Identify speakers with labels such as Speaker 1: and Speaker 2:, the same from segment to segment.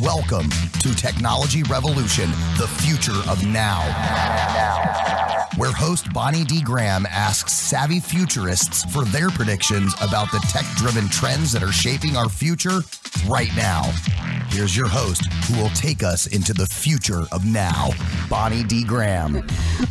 Speaker 1: Welcome to Technology Revolution, the future of now. Where host Bonnie D. Graham asks savvy futurists for their predictions about the tech driven trends that are shaping our future right now. Here's your host who will take us into the future of now, Bonnie D. Graham.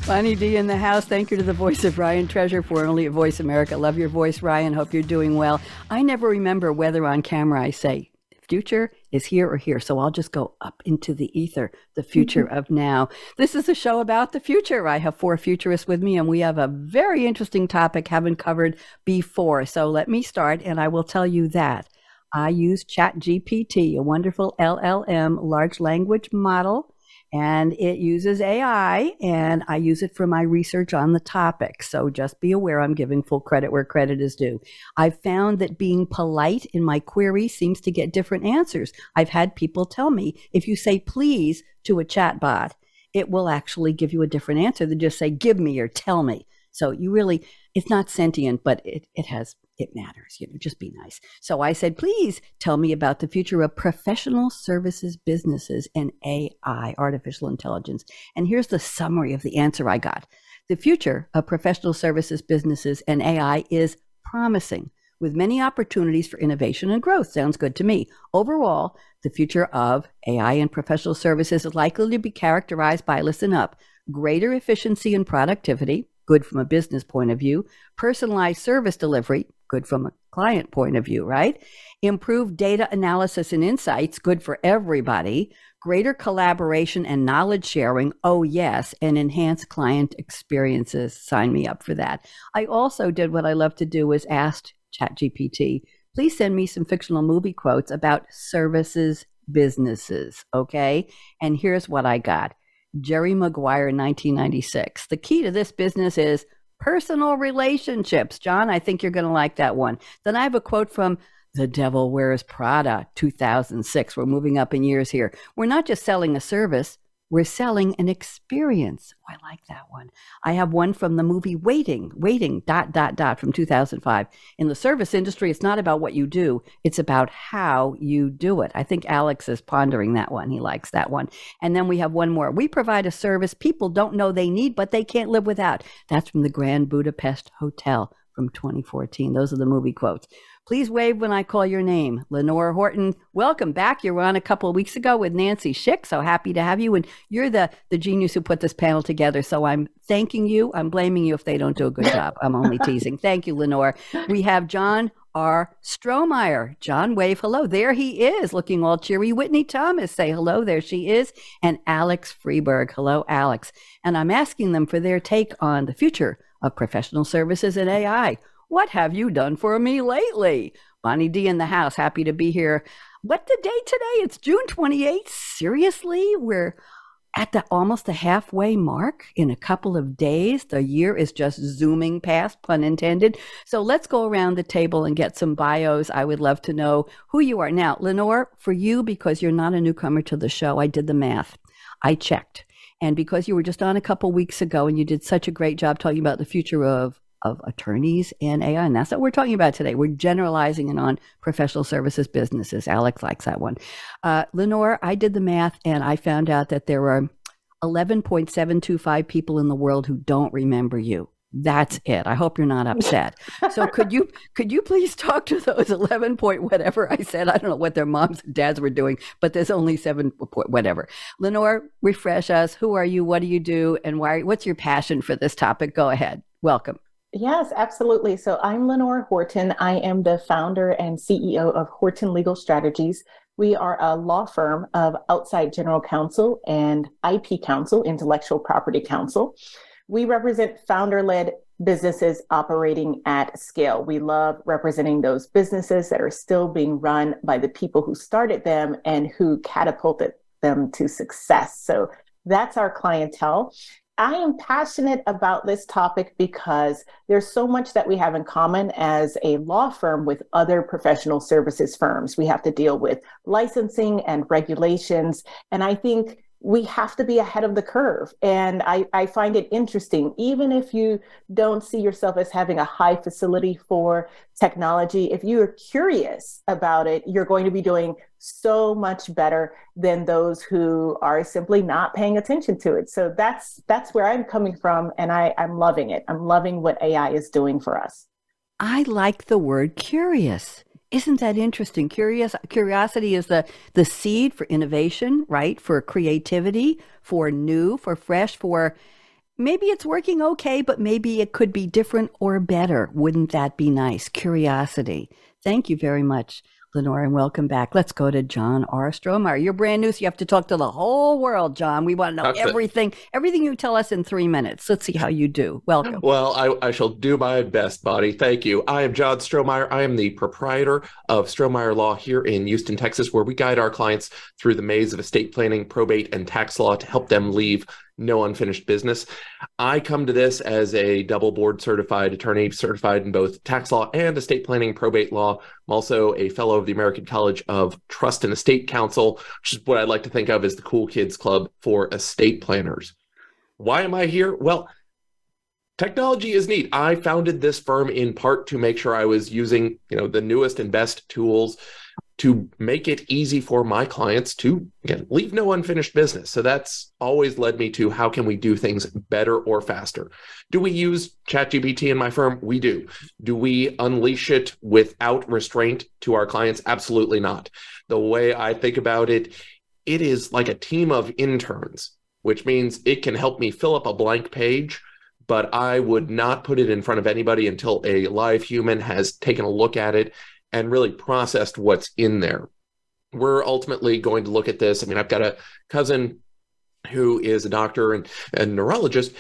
Speaker 2: Bonnie D in the house. Thank you to the voice of Ryan Treasure, formerly at Voice America. Love your voice, Ryan. Hope you're doing well. I never remember whether on camera I say future is here or here. So I'll just go up into the ether, the future mm-hmm. of now. This is a show about the future. I have four futurists with me, and we have a very interesting topic haven't covered before. So let me start, and I will tell you that I use ChatGPT, a wonderful LLM, large language model and it uses AI, and I use it for my research on the topic. So just be aware I'm giving full credit where credit is due. I've found that being polite in my query seems to get different answers. I've had people tell me if you say please to a chatbot, it will actually give you a different answer than just say give me or tell me. So you really, it's not sentient, but it, it has it matters. You know, just be nice. So I said, please tell me about the future of professional services businesses and AI, artificial intelligence. And here's the summary of the answer I got. The future of professional services businesses and AI is promising with many opportunities for innovation and growth. Sounds good to me. Overall, the future of AI and professional services is likely to be characterized by, listen up, greater efficiency and productivity, good from a business point of view, personalized service delivery, good from a client point of view, right? Improved data analysis and insights, good for everybody. Greater collaboration and knowledge sharing, oh yes, and enhanced client experiences. Sign me up for that. I also did what I love to do is asked ChatGPT, please send me some fictional movie quotes about services businesses, okay? And here's what I got. Jerry Maguire, 1996. The key to this business is personal relationships. John, I think you're going to like that one. Then I have a quote from The Devil Wears Prada, 2006. We're moving up in years here. We're not just selling a service, we're selling an experience. Oh, I like that one. I have one from the movie Waiting, Waiting, dot, dot, dot, from 2005. In the service industry, it's not about what you do, it's about how you do it. I think Alex is pondering that one. He likes that one. And then we have one more. We provide a service people don't know they need, but they can't live without. That's from the Grand Budapest Hotel from 2014. Those are the movie quotes. Please wave when I call your name. Lenore Horton, welcome back. You were on a couple of weeks ago with Nancy Schick. So happy to have you. And you're the, the genius who put this panel together. So I'm thanking you. I'm blaming you if they don't do a good job. I'm only teasing. Thank you, Lenore. We have John R. Strohmeyer. John, wave hello. There he is, looking all cheery. Whitney Thomas, say hello. There she is. And Alex Freeburg. Hello, Alex. And I'm asking them for their take on the future of professional services and AI. What have you done for me lately? Bonnie D in the house, happy to be here. What the day today? It's June 28th. Seriously? We're at the almost the halfway mark in a couple of days. The year is just zooming past, pun intended. So let's go around the table and get some bios. I would love to know who you are. Now, Lenore, for you, because you're not a newcomer to the show, I did the math. I checked. And because you were just on a couple weeks ago and you did such a great job talking about the future of of attorneys and AI. And that's what we're talking about today. We're generalizing it on professional services businesses. Alex likes that one. Uh, Lenore, I did the math and I found out that there are 11.725 people in the world who don't remember you. That's it. I hope you're not upset. so could you could you please talk to those 11 point whatever I said? I don't know what their moms and dads were doing, but there's only 7 point whatever. Lenore, refresh us. Who are you? What do you do? And why what's your passion for this topic? Go ahead. Welcome.
Speaker 3: Yes, absolutely. So I'm Lenore Horton. I am the founder and CEO of Horton Legal Strategies. We are a law firm of outside general counsel and IP counsel, intellectual property counsel. We represent founder led businesses operating at scale. We love representing those businesses that are still being run by the people who started them and who catapulted them to success. So that's our clientele. I am passionate about this topic because there's so much that we have in common as a law firm with other professional services firms. We have to deal with licensing and regulations. And I think we have to be ahead of the curve. And I, I find it interesting, even if you don't see yourself as having a high facility for technology, if you are curious about it, you're going to be doing so much better than those who are simply not paying attention to it. So that's that's where I'm coming from and I, I'm loving it. I'm loving what AI is doing for us.
Speaker 2: I like the word curious isn't that interesting? Curious curiosity is the the seed for innovation, right? For creativity, for new, for fresh, for maybe it's working okay, but maybe it could be different or better. Wouldn't that be nice? Curiosity. Thank you very much. Lenore, and welcome back. Let's go to John R. Strohmeyer. You're brand new, so you have to talk to the whole world, John. We want to know That's everything, it. everything you tell us in three minutes. Let's see how you do. Welcome.
Speaker 4: Well, I, I shall do my best, Bonnie. Thank you. I am John Strohmeyer. I am the proprietor of Strohmeyer Law here in Houston, Texas, where we guide our clients through the maze of estate planning, probate, and tax law to help them leave no unfinished business. I come to this as a double board certified attorney, certified in both tax law and estate planning, probate law. I'm also a fellow of the American College of Trust and Estate Counsel, which is what I'd like to think of as the cool kids club for estate planners. Why am I here? Well, technology is neat. I founded this firm in part to make sure I was using, you know, the newest and best tools to make it easy for my clients to again leave no unfinished business. So that's always led me to how can we do things better or faster? Do we use chatgpt in my firm? We do. Do we unleash it without restraint to our clients? Absolutely not. The way i think about it it is like a team of interns which means it can help me fill up a blank page but I would not put it in front of anybody until a live human has taken a look at it and really processed what's in there. We're ultimately going to look at this. I mean, I've got a cousin who is a doctor and a neurologist.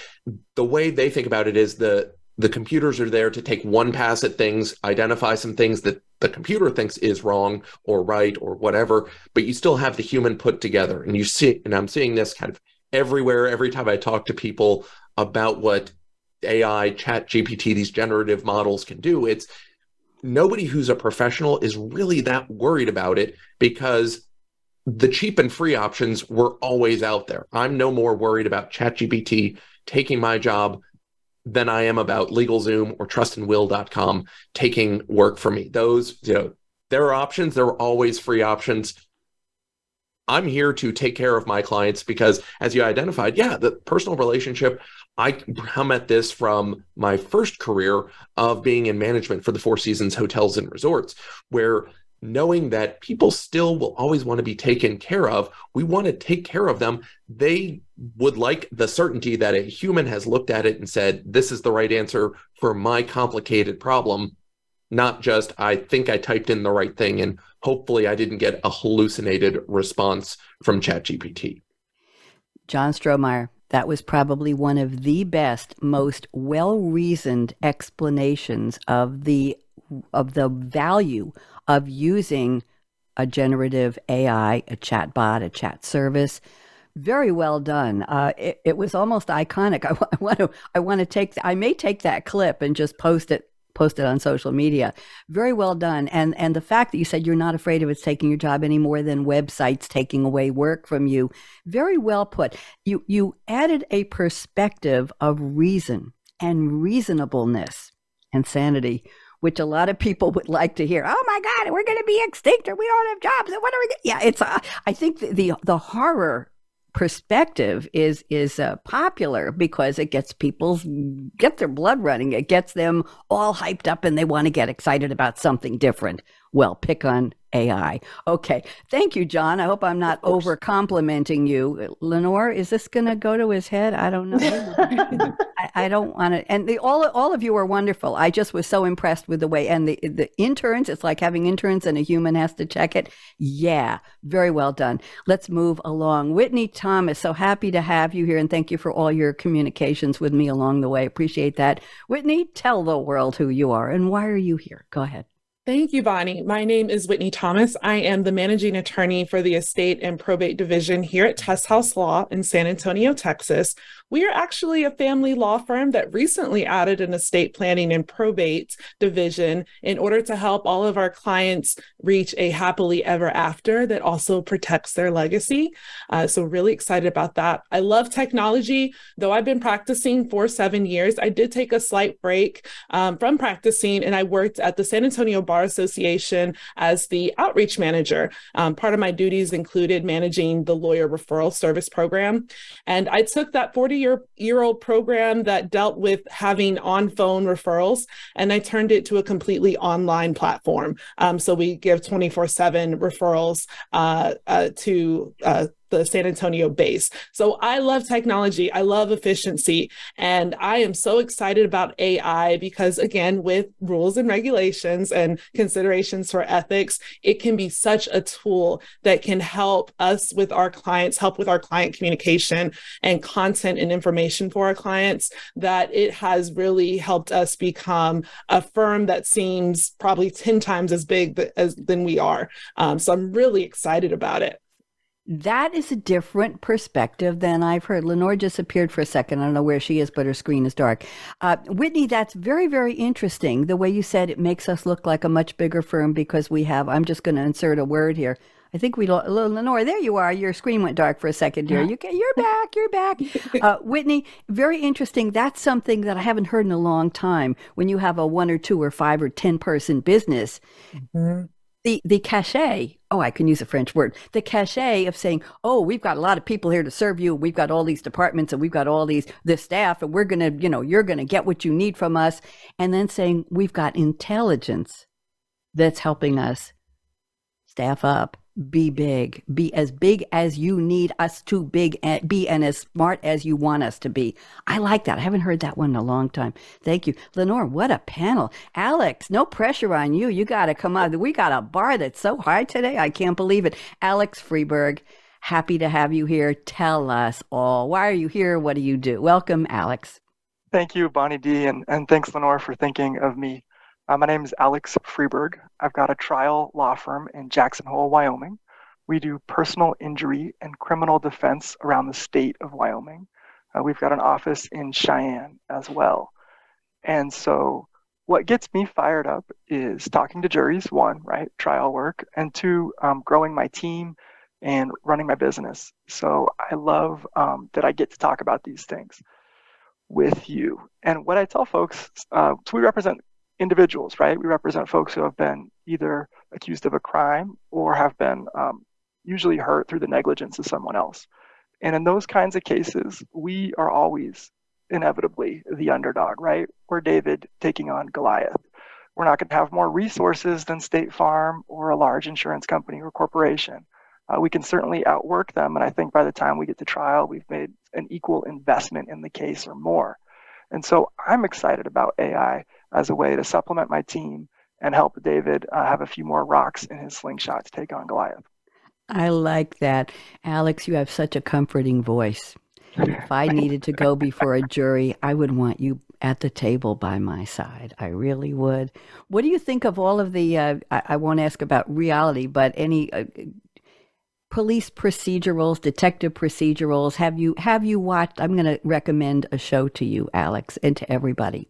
Speaker 4: The way they think about it is the the computers are there to take one pass at things, identify some things that the computer thinks is wrong or right or whatever, but you still have the human put together. And you see, and I'm seeing this kind of everywhere, every time I talk to people about what AI, chat GPT, these generative models can do. It's nobody who's a professional is really that worried about it because the cheap and free options were always out there. I'm no more worried about ChatGPT taking my job than I am about LegalZoom or trustandwill.com taking work for me. Those, you know, there are options, there are always free options. I'm here to take care of my clients because, as you identified, yeah, the personal relationship I come at this from my first career of being in management for the Four Seasons hotels and resorts, where knowing that people still will always want to be taken care of, we want to take care of them. They would like the certainty that a human has looked at it and said, this is the right answer for my complicated problem, not just, I think I typed in the right thing and hopefully I didn't get a hallucinated response from ChatGPT.
Speaker 2: John Strohmeyer, that was probably one of the best, most well-reasoned explanations of the of the value of using a generative AI, a chatbot, a chat service. Very well done. Uh, it, it, was almost iconic. I, I want to. I want to take. I may take that clip and just post it posted on social media. Very well done. And and the fact that you said you're not afraid of it's taking your job any more than websites taking away work from you. Very well put. You you added a perspective of reason and reasonableness and sanity. Which a lot of people would like to hear. Oh my God, we're going to be extinct, or we don't have jobs. What are we? Gonna? Yeah, it's. Uh, I think the, the the horror perspective is is uh, popular because it gets people's get their blood running. It gets them all hyped up and they want to get excited about something different. Well pick on AI. Okay. Thank you, John. I hope I'm not over complimenting you. Lenore, is this going to go to his head? I don't know. I, I, don't want to. And the, all, all of you are wonderful. I just was so impressed with the way, and the, the interns, it's like having interns and a human has to check it. Yeah. Very well done. Let's move along. Whitney Thomas, so happy to have you here. And thank you for all your communications with me along the way. Appreciate that. Whitney, tell the world who you are and why are you here? Go ahead.
Speaker 5: Thank you, Bonnie. My name is Whitney Thomas. I am the managing attorney for the estate and probate division here at Test House Law in San Antonio, Texas. We are actually a family law firm that recently added an estate planning and probate division in order to help all of our clients reach a happily ever after that also protects their legacy. Uh, so, really excited about that. I love technology, though I've been practicing for seven years. I did take a slight break um, from practicing and I worked at the San Antonio Bar Association as the outreach manager. Um, part of my duties included managing the lawyer referral service program. And I took that 40 year, year old program that dealt with having on phone referrals and I turned it to a completely online platform. Um, so we give 24 7 referrals uh, uh, to uh, the San Antonio base. So I love technology, I love efficiency, and I am so excited about AI because, again, with rules and regulations and considerations for ethics, it can be such a tool that can help us with our clients, help with our client communication and content and information for our clients, that it has really helped us become a firm that seems probably 10 times as big as than we are. Um, so I'm really excited about it.
Speaker 2: That is a different perspective than I've heard. Lenore just appeared for a second. I don't know where she is, but her screen is dark. Uh, Whitney, that's very, very interesting. The way you said it makes us look like a much bigger firm because we have, I'm just going to insert a word here. I think we, Lenore, there you are. Your screen went dark for a second here. You, can, you're back. You're back. Uh, Whitney, very interesting. That's something that I haven't heard in a long time. When you have a one or two or five or 10 person business, mm-hmm the the cachet oh i can use a french word. The cachet of saying oh we've got a lot of people here to serve you. We've got all these departments and we've got all these this staff and we're gonna you know you're gonna get what you need from us. And then saying we've got intelligence that's helping us staff up be big. Be as big as you need us to big and be and as smart as you want us to be. I like that. I haven't heard that one in a long time. Thank you. Lenore what a panel. Alex no pressure on you. You got to come out we got a bar that's so high today. I can't believe it. Alex freeburg happy to have you here. Tell us all. Why are you here? What do you do? Welcome alex.
Speaker 6: Thank you bonnie d and, and thanks lenore for thinking of me. Uh, my name is Alex Freeburg. I've got a trial law firm in Jackson Hole, Wyoming. We do personal injury and criminal defense around the state of Wyoming. Uh, we've got an office in Cheyenne as well. And so, what gets me fired up is talking to juries, one, right, trial work, and two, um, growing my team and running my business. So, I love um, that I get to talk about these things with you. And what I tell folks, uh, so we represent individuals, right? We represent folks who have been either accused of a crime or have been um, usually hurt through the negligence of someone else. And in those kinds of cases, we are always inevitably the underdog, right? We're David taking on Goliath. We're not going to have more resources than State Farm or a large insurance company or corporation. Uh, we can certainly outwork them. And I think by the time we get to trial, we've made an equal investment in the case or more. And so I'm excited about AI as a way to supplement my team and help David uh, have a few more rocks in his slingshot to take on Goliath.
Speaker 2: I like that. Alex, you have such a comforting voice. If I needed to go before a jury, I would want you at the table by my side. I really would. What do you think of all of the? Uh, I, I, won't ask about reality, but any uh, police procedurals, detective procedurals. Have you have you watched? I'm going to recommend a show to you, Alex, and to everybody.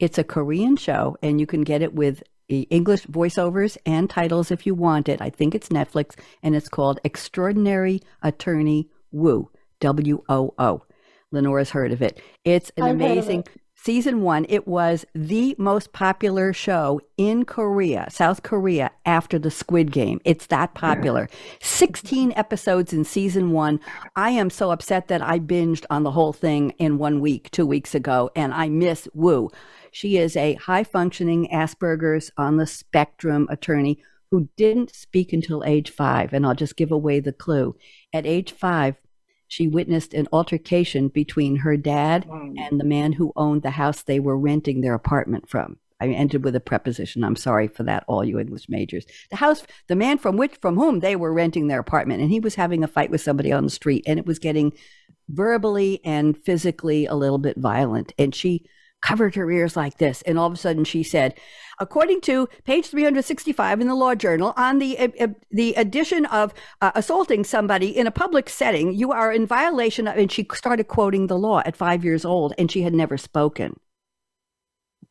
Speaker 2: It's a Korean show, and you can get it with English voiceovers and titles if you want it. I think it's Netflix, and it's called Extraordinary Attorney Woo, W O O. Lenore's heard of it. It's an I've amazing season one, it was the most popular show in Korea, South Korea, after the Squid Game. It's that popular. 16 episodes in season one. I am so upset that I binged on the whole thing in one week, two weeks ago, and I miss Woo. She is a high functioning Asperger's on the spectrum attorney who didn't speak until age five. And I'll just give away the clue. At age five, she witnessed an altercation between her dad mm. and the man who owned the house they were renting their apartment from. I ended with a preposition. I'm sorry for that, all you English majors. The house, the man from which, from whom they were renting their apartment, and he was having a fight with somebody on the street, and it was getting verbally and physically a little bit violent. And she covered her ears like this, and all of a sudden she said, according to page 365 in the Law Journal, on the uh, the addition of uh, assaulting somebody in a public setting, you are in violation of. And she started quoting the law at five years old, and she had never spoken.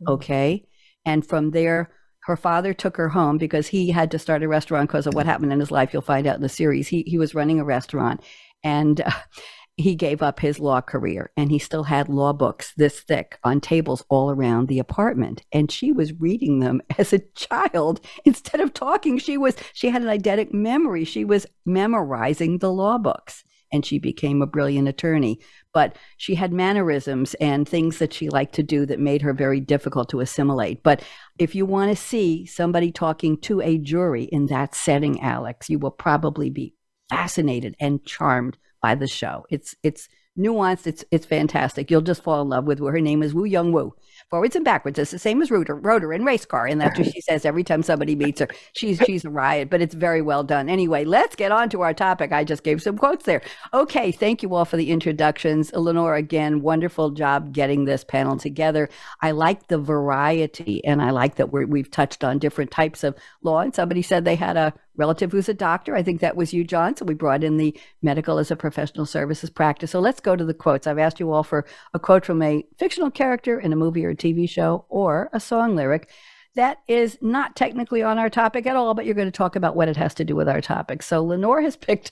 Speaker 2: Mm-hmm. Okay, and from there. Her father took her home because he had to start a restaurant because of what happened in his life. You'll find out in the series. He he was running a restaurant, and uh, he gave up his law career and he still had law books this thick on tables all around the apartment. And she was reading them as a child. Instead of talking she was she had an eidetic memory. She was memorizing the law books. And she became a brilliant attorney. But she had mannerisms and things that she liked to do that made her very difficult to assimilate. But if you want to see somebody talking to a jury in that setting alex you will probably be fascinated and charmed by the show. It's it's nuanced. It's it's fantastic. You'll just fall in love with her. Her name is Woo Young Woo. Forwards and backwards. It's the same as Rotor, Rotor in race car, and that's what she says every time somebody meets her. She's she's a riot, but it's very well done. Anyway, let's get on to our topic. I just gave some quotes there. Okay, thank you all for the introductions. Eleanor, again, wonderful job getting this panel together. I like the variety, and I like that we we've touched on different types of law. And somebody said they had a relative who's a doctor. I think that was you, John. So we brought in the medical as a professional services practice. So let's go to the quotes. I've asked you all for a quote from a fictional character in a movie or a TV show or a song lyric. That is not technically on our topic at all, but you're going to talk about what it has to do with our topic. So Lenore has picked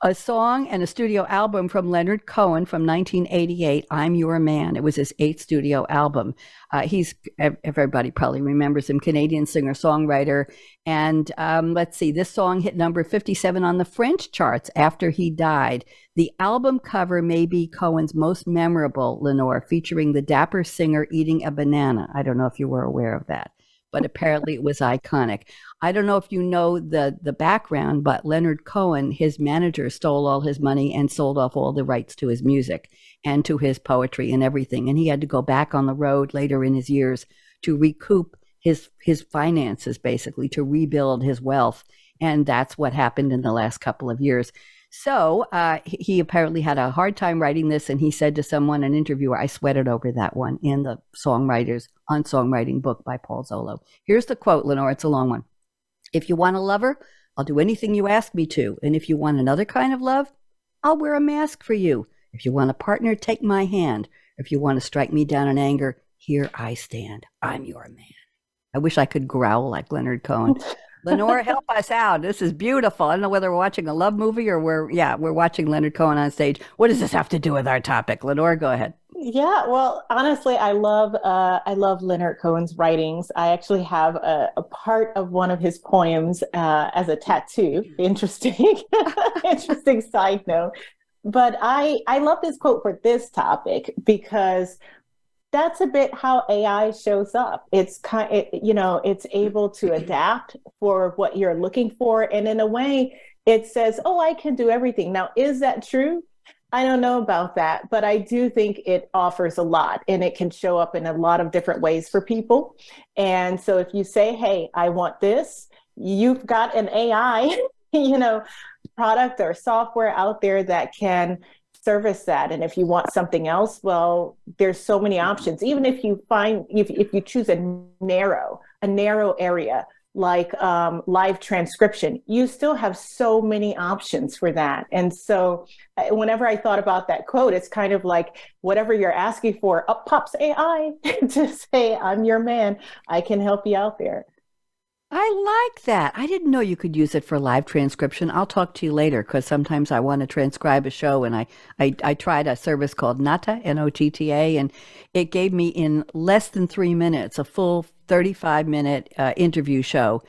Speaker 2: a song and a studio album from Leonard Cohen from 1988, I'm Your Man. It was his eighth studio album. Uh, he's, everybody probably remembers him, Canadian singer songwriter. And um, let's see, this song hit number 57 on the French charts after he died. The album cover may be Cohen's most memorable, Lenore, featuring the dapper singer eating a banana. I don't know if you were aware of that but apparently it was iconic. I don't know if you know the the background, but Leonard Cohen, his manager, stole all his money and sold off all the rights to his music and to his poetry and everything. And he had to go back on the road later in his years to recoup his his finances, basically to rebuild his wealth. And that's what happened in the last couple of years. So uh, he apparently had a hard time writing this, and he said to someone, an interviewer, I sweated over that one in the songwriters on songwriting book by Paul Zollo. Here's the quote, Lenore. It's a long one. If you want a lover, I'll do anything you ask me to. And if you want another kind of love, I'll wear a mask for you. If you want a partner, take my hand. If you want to strike me down in anger, here I stand. I'm your man. I wish I could growl like Leonard Cohen. Lenore, help us out. This is beautiful. I don't know whether we're watching a love movie or we're, yeah, we're watching Leonard Cohen on stage. What does this have to do with our topic? Lenore, go ahead.
Speaker 3: Yeah, well, honestly, I love uh, I love Leonard Cohen's writings. I actually have a, a part of one of his poems uh, as a tattoo. Interesting, interesting side note. But I I love this quote for this topic because that's a bit how AI shows up. It's kind, it, you know, it's able to adapt for what you're looking for, and in a way, it says, "Oh, I can do everything." Now, is that true? I don't know about that, but I do think it offers a lot and it can show up in a lot of different ways for people. And so if you say, "Hey, I want this," you've got an AI, you know, product or software out there that can service that. And if you want something else well there's so many options. Even if you find if, if you choose a narrow a narrow area like um, live transcription you still have so many options for that. And so uh, whenever i thought about that quote it's kind of like whatever you're asking for up pops ai to say i'm your man. I can help you out there
Speaker 2: I like that. I didn't know you could use it for live transcription. I'll talk to you later because sometimes I want to transcribe a show and I, I, I tried a service called Notta, N O T T A, and it gave me in less than three minutes a full 35 minute uh, interview show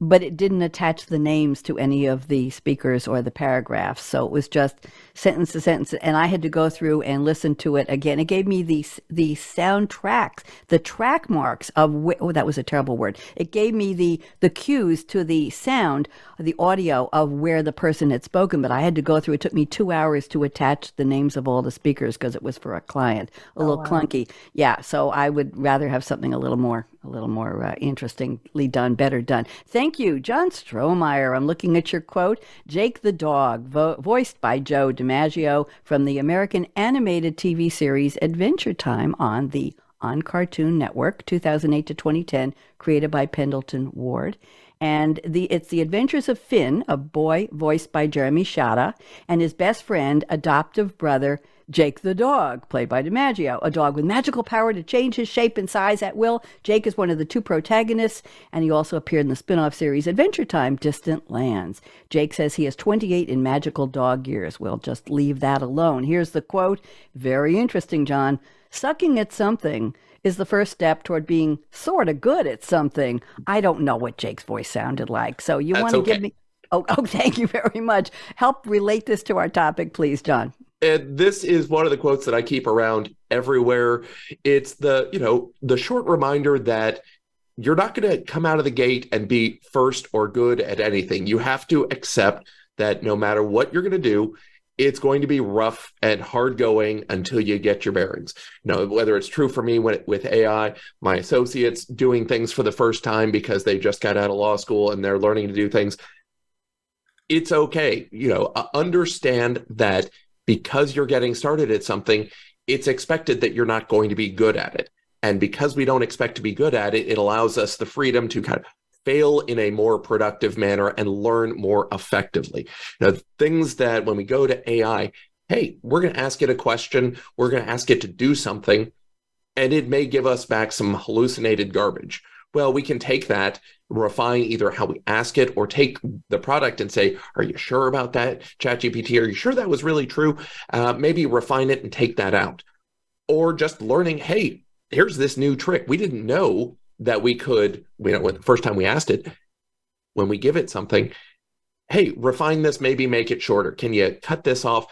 Speaker 2: but it didn't attach the names to any of the speakers or the paragraphs. So it was just sentence to sentence. And I had to go through and listen to it again. It gave me the, the soundtracks, the track marks of, wh- oh, that was a terrible word. It gave me the, the cues to the sound, the audio of where the person had spoken. But I had to go through, it took me two hours to attach the names of all the speakers because it was for a client, a oh, little wow. clunky. Yeah. So I would rather have something a little more a little more uh, interestingly done, better done. Thank you, John Strohmeyer. I'm looking at your quote. Jake the dog, vo- voiced by Joe DiMaggio from the American animated TV series Adventure Time on the on Cartoon Network, 2008 to 2010, created by Pendleton Ward. And the it's the adventures of Finn, a boy voiced by Jeremy Shada, and his best friend, adoptive brother Jake the dog, played by DiMaggio, a dog with magical power to change his shape and size at will. Jake is one of the two protagonists, and he also appeared in the spin off series Adventure Time Distant Lands. Jake says he is 28 in magical dog years. We'll just leave that alone. Here's the quote Very interesting, John. Sucking at something is the first step toward being sort of good at something. I don't know what Jake's voice sounded like. So you want to okay. give me. Oh, oh, thank you very much. Help relate this to our topic, please, John.
Speaker 4: And this is one of the quotes that I keep around everywhere. It's the, you know, the short reminder that you're not going to come out of the gate and be first or good at anything. You have to accept that no matter what you're going to do, it's going to be rough and hard going until you get your bearings. You know, whether it's true for me when, with AI, my associates doing things for the first time because they just got out of law school and they're learning to do things. It's okay. You know, uh, understand that because you're getting started at something, it's expected that you're not going to be good at it. And because we don't expect to be good at it, it allows us the freedom to kind of fail in a more productive manner and learn more effectively. Now, things that when we go to AI, hey, we're going to ask it a question, we're going to ask it to do something, and it may give us back some hallucinated garbage. Well, we can take that, refine either how we ask it or take the product and say, Are you sure about that, ChatGPT? Are you sure that was really true? Uh, maybe refine it and take that out. Or just learning, hey, here's this new trick. We didn't know that we could, you know, the first time we asked it, when we give it something, hey, refine this, maybe make it shorter. Can you cut this off?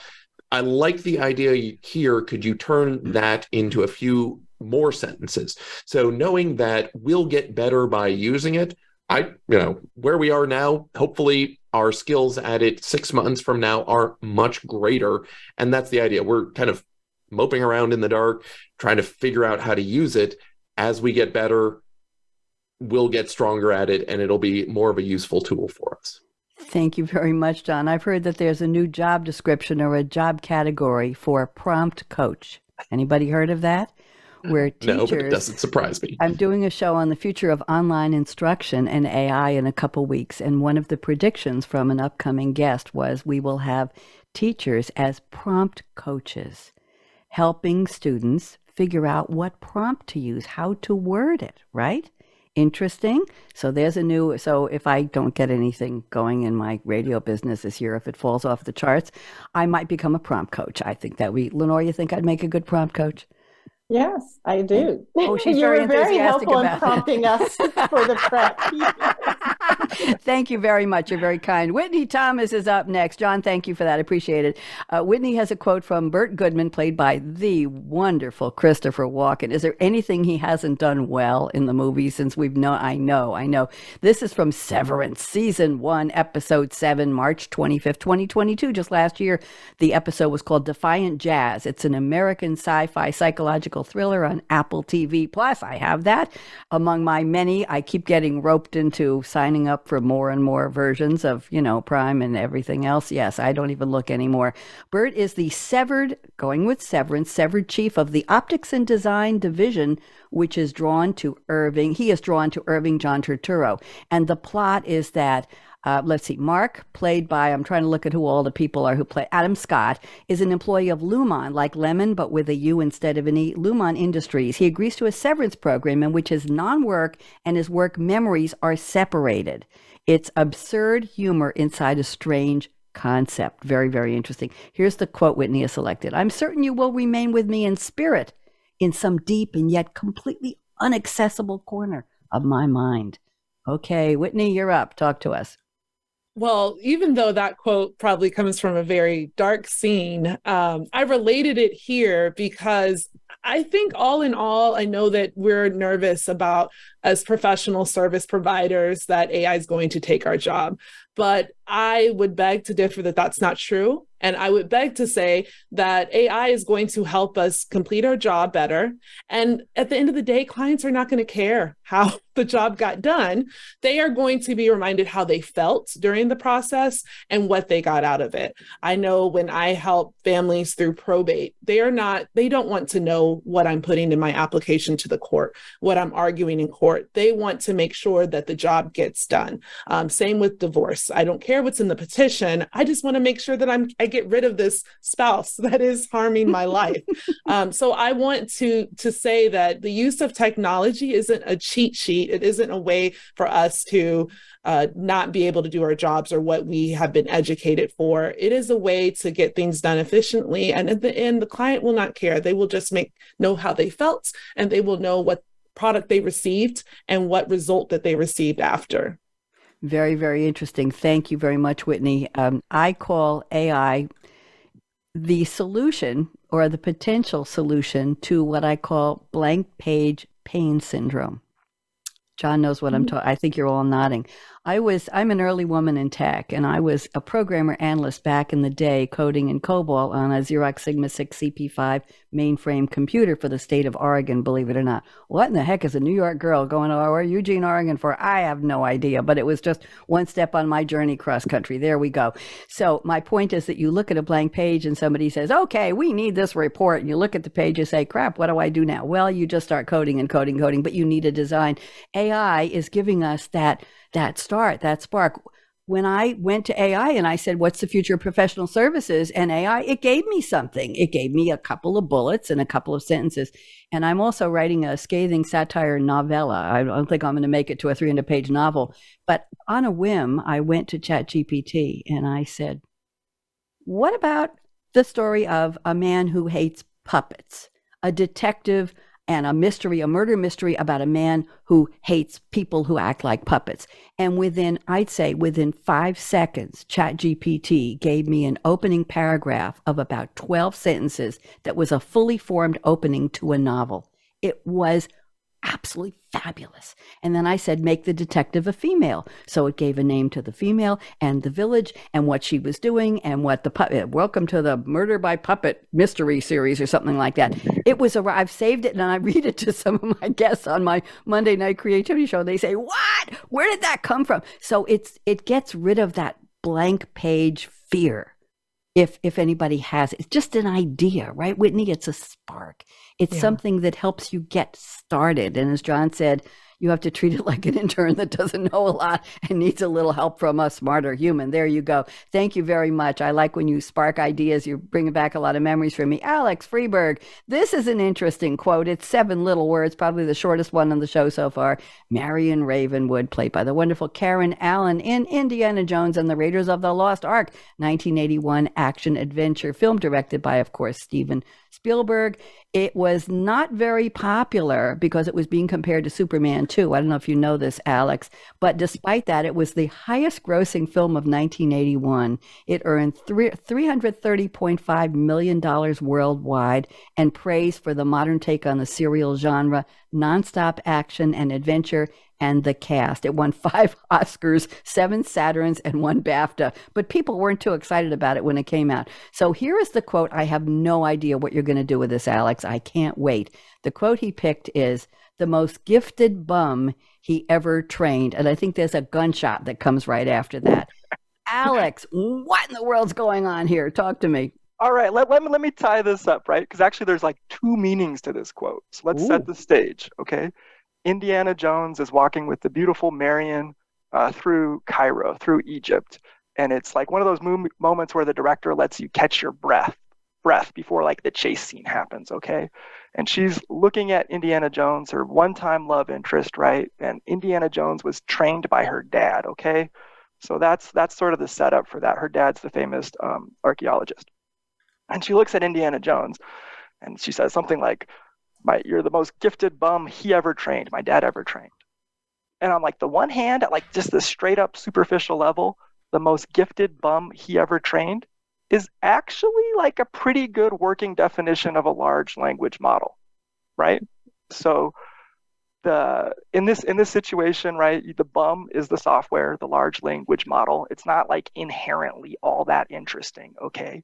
Speaker 4: I like the idea here. Could you turn that into a few more sentences? So knowing that we'll get better by using it, I, you know, where we are now, hopefully our skills at it six months from now are much greater. And that's the idea. We're kind of moping around in the dark, trying to figure out how to use it. As we get better, we'll get stronger at it and it'll be more of a useful tool for us.
Speaker 2: Thank you very much, John. I've heard that there's a new job description or a job category for prompt coach. Anybody heard of that? Where teachers,
Speaker 4: no, but it doesn't surprise me.
Speaker 2: I'm doing a show on the future of online instruction and AI in a couple weeks, and one of the predictions from an upcoming guest was we will have teachers as prompt coaches, helping students figure out what prompt to use, how to word it, right? interesting. So there's a new. So if I don't get anything going in my radio business this year, if it falls off the charts, I might become a prompt coach. I think that we, Lenore, you think I'd make a good prompt coach?
Speaker 3: Yes, I do.
Speaker 2: Oh, she's
Speaker 3: you
Speaker 2: very,
Speaker 3: were very helpful
Speaker 2: in
Speaker 3: prompting us for the prep.
Speaker 2: thank you very much. You're very kind. Whitney Thomas is up next. John, thank you for that. I appreciate it. Uh, Whitney has a quote from Burt Goodman, played by the wonderful Christopher Walken. Is there anything he hasn't done well in the movie since we've known? I know, I know. This is from Severance, season one, episode seven, March 25th, 2022. Just last year, the episode was called Defiant Jazz. It's an American sci fi psychological thriller on Apple TV Plus. I have that among my many. I keep getting roped into signing up for more and more versions of, you know, Prime and everything else. Yes, I don't even look anymore. Bert is the severed, going with Severance, severed chief of the Optics and Design Division, which is drawn to Irving. He is drawn to Irving John Turturro. And the plot is that uh, let's see, Mark, played by, I'm trying to look at who all the people are who play, Adam Scott, is an employee of Lumon, like Lemon, but with a U instead of an E, Lumon Industries. He agrees to a severance program in which his non work and his work memories are separated. It's absurd humor inside a strange concept. Very, very interesting. Here's the quote Whitney has selected I'm certain you will remain with me in spirit in some deep and yet completely inaccessible corner of my mind. Okay, Whitney, you're up. Talk to us
Speaker 5: well, even though that quote probably comes from a very dark scene, um, I related it here because I think all in all, I know that we're nervous about as professional service providers that AI is going to take our job. But I would beg to differ that that's not true. And I would beg to say that AI is going to help us complete our job better. And at the end of the day, clients are not going to care how the job got done. They are going to be reminded how they felt during the process and what they got out of it. I know when I help families through probate, they are not, they don't want to know what I'm putting in my application to the court, what I'm arguing in court. They want to make sure that the job gets done. Um, same with divorce. I don't care what's in the petition. I just want to make sure that I'm, I get rid of this spouse that is harming my life. Um, so I want to to say that the use of technology isn't a cheat sheet. It isn't a way for us to uh, not be able to do our jobs or what we have been educated for. It is a way to get things done efficiently, and at the end, the client will not care. They will just make know how they felt, and they will know what product they received and what result that they received after.
Speaker 2: Very, very interesting. Thank you very much, Whitney. Um, I call AI the solution or the potential solution to what I call blank page pain syndrome. John knows what I'm mm-hmm. talking. I think you're all nodding. I was I'm an early woman in tech, and I was a programmer analyst back in the day, coding in COBOL on a Xerox Sigma 6 CP5 mainframe computer for the state of Oregon. Believe it or not, what in the heck is a New York girl going to Eugene, Oregon for? I have no idea, but it was just one step on my journey cross country. There we go. So my point is that you look at a blank page and somebody says, "Okay, we need this report," and you look at the page and say, "Crap, what do I do now?" Well, you just start coding and coding, and coding, but you need a design. AI is giving us that that start, that spark. When I went to AI and I said, What's the future of professional services and AI? It gave me something. It gave me a couple of bullets and a couple of sentences. And I'm also writing a scathing satire novella. I don't think I'm going to make it to a 300 page novel. But on a whim, I went to ChatGPT and I said, What about the story of a man who hates puppets? A detective and a mystery, a murder mystery about a man who hates people who act like puppets. And within, I'd say within five seconds, ChatGPT gave me an opening paragraph of about 12 sentences that was a fully formed opening to a novel. It was absolutely fabulous. And then I said, make the detective a female. So it gave a name to the female and the village and what she was doing and what the puppet, welcome to the murder by puppet mystery series or something like that. It was, a, I've saved it and I read it to some of my guests on my Monday night creativity show. They say, what? Where did that come from? So it's, it gets rid of that blank page fear. If, if anybody has it's just an idea, right, Whitney? It's a spark. It's yeah. something that helps you get started. And as John said, you have to treat it like an intern that doesn't know a lot and needs a little help from a smarter human. There you go. Thank you very much. I like when you spark ideas. You're bringing back a lot of memories for me. Alex Freeburg, this is an interesting quote. It's seven little words, probably the shortest one on the show so far. Marion Ravenwood, played by the wonderful Karen Allen in Indiana Jones and the Raiders of the Lost Ark, 1981 action adventure film directed by, of course, Steven Spielberg. It was not very popular because it was being compared to Superman 2. I don't know if you know this, Alex, but despite that, it was the highest grossing film of 1981. It earned $330.5 million worldwide and praise for the modern take on the serial genre, nonstop action and adventure, and the cast. It won five Oscars, seven Saturns, and one BAFTA, but people weren't too excited about it when it came out. So here is the quote. I have no idea what you're going to do with this, Alex. I can't wait. The quote he picked is the most gifted bum he ever trained. And I think there's a gunshot that comes right after that. Alex, what in the world's going on here? Talk to me.
Speaker 6: All right, let, let, me, let me tie this up, right? Because actually, there's like two meanings to this quote. So let's Ooh. set the stage, okay? Indiana Jones is walking with the beautiful Marion uh, through Cairo, through Egypt, and it's like one of those mo- moments where the director lets you catch your breath, breath before like the chase scene happens. Okay, and she's looking at Indiana Jones, her one-time love interest, right? And Indiana Jones was trained by her dad. Okay, so that's that's sort of the setup for that. Her dad's the famous um, archaeologist, and she looks at Indiana Jones, and she says something like my you're the most gifted bum he ever trained, my dad ever trained. And I'm like the one hand, at like just the straight up superficial level, the most gifted bum he ever trained is actually like a pretty good working definition of a large language model, right? So the in this in this situation, right? The BUM is the software, the large language model. It's not like inherently all that interesting, okay?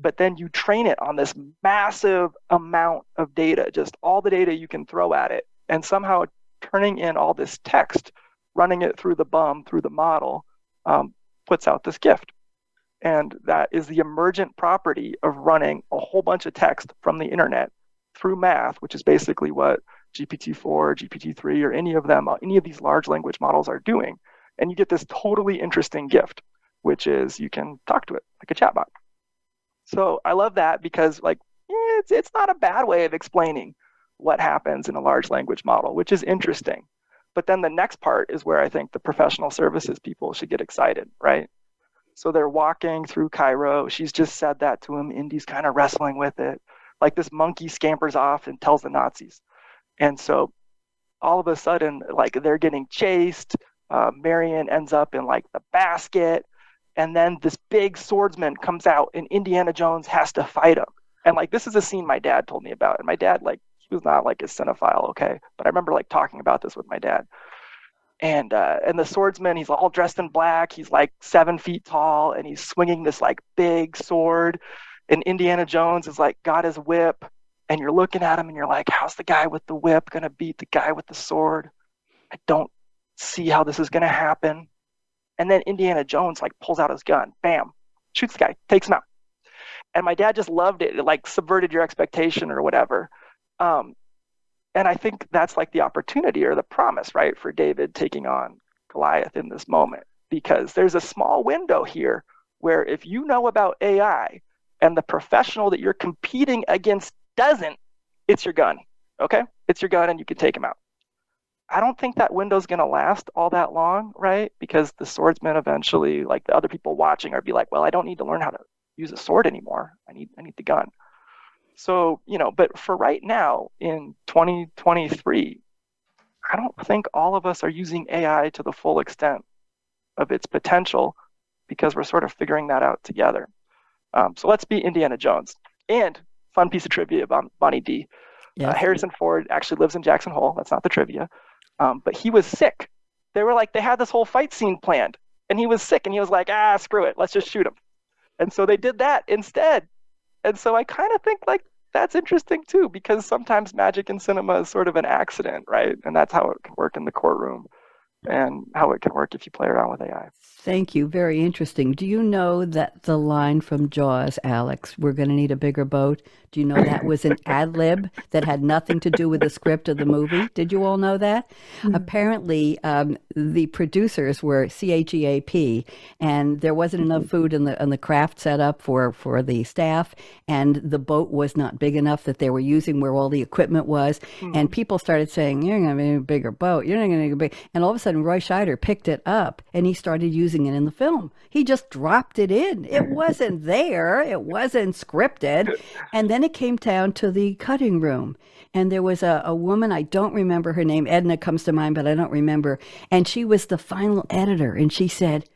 Speaker 6: But then you train it on this massive amount of data, just all the data you can throw at it, and somehow turning in all this text, running it through the BUM, through the model, um, puts out this gift. And that is the emergent property of running a whole bunch of text from the internet through math, which is basically what GPT-4, GPT-3, or any of them, any of these large language models are doing. And you get this totally interesting gift, which is you can talk to it like a chatbot. So I love that because like it's it's not a bad way of explaining what happens in a large language model, which is interesting. But then the next part is where I think the professional services people should get excited, right? So they're walking through Cairo. She's just said that to him. Indy's kind of wrestling with it. Like this monkey scampers off and tells the Nazis. And so all of a sudden, like they're getting chased. Uh, Marion ends up in like the basket. And then this big swordsman comes out and Indiana Jones has to fight him. And like this is a scene my dad told me about. And my dad, like, he was not like a cinephile, okay? But I remember like talking about this with my dad. And uh, and the swordsman, he's all dressed in black. He's like seven feet tall, and he's swinging this like big sword. And Indiana Jones is like got his whip, and you're looking at him and you're like, how's the guy with the whip going to beat the guy with the sword? I don't see how this is going to happen. And then Indiana Jones like pulls out his gun, bam, shoots the guy, takes him out. And my dad just loved it. It like subverted your expectation or whatever. Um, and I think that's like the opportunity or the promise, right, for David taking on Goliath in this moment, because there's a small window here where if you know about AI and the professional that you're competing against doesn't, it's your gun. Okay? It's your gun and you can take him out. I don't think that window's going to last all that long, right? Because the swordsman eventually, like the other people watching, are be like, well, I don't need to learn how to use a sword anymore. I need, I need the gun. So, you know, but for right now in 2023, I don't think all of us are using AI to the full extent of its potential because we're sort of figuring that out together. Um, so let's be Indiana Jones. And fun piece of trivia about Bonnie D. Uh, yes. Uh, Harrison Ford actually lives in Jackson Hole. That's not the trivia. Um, but he was sick. They were like, they had this whole fight scene planned, and he was sick, and he was like, ah, screw it, let's just shoot him. And so they did that instead. And so I kind of think like that's interesting too, because sometimes magic in cinema is sort of an accident, right? And that's how it can work in the courtroom and how it can work if you play around with AI.
Speaker 2: Thank you. Very interesting. Do you know that the line from Jaws, Alex, we're going to need a bigger boat? Do you know that was an ad lib that had nothing to do with the script of the movie? Did you all know that? Mm-hmm. Apparently, um, the producers were CHEAP, and there wasn't enough mm-hmm. food in the in the craft setup for for the staff, and the boat was not big enough that they were using where all the equipment was. Mm-hmm. And people started saying, "You're going to need a bigger boat. You're not going to need a big." And all of a sudden, Roy Scheider picked it up and he started using it in the film. He just dropped it in. It wasn't there. It wasn't scripted, and then then it came down to the cutting room. And there was a, a woman, I don't remember her name, Edna comes to mind, but I don't remember. And she was the final editor. And she said,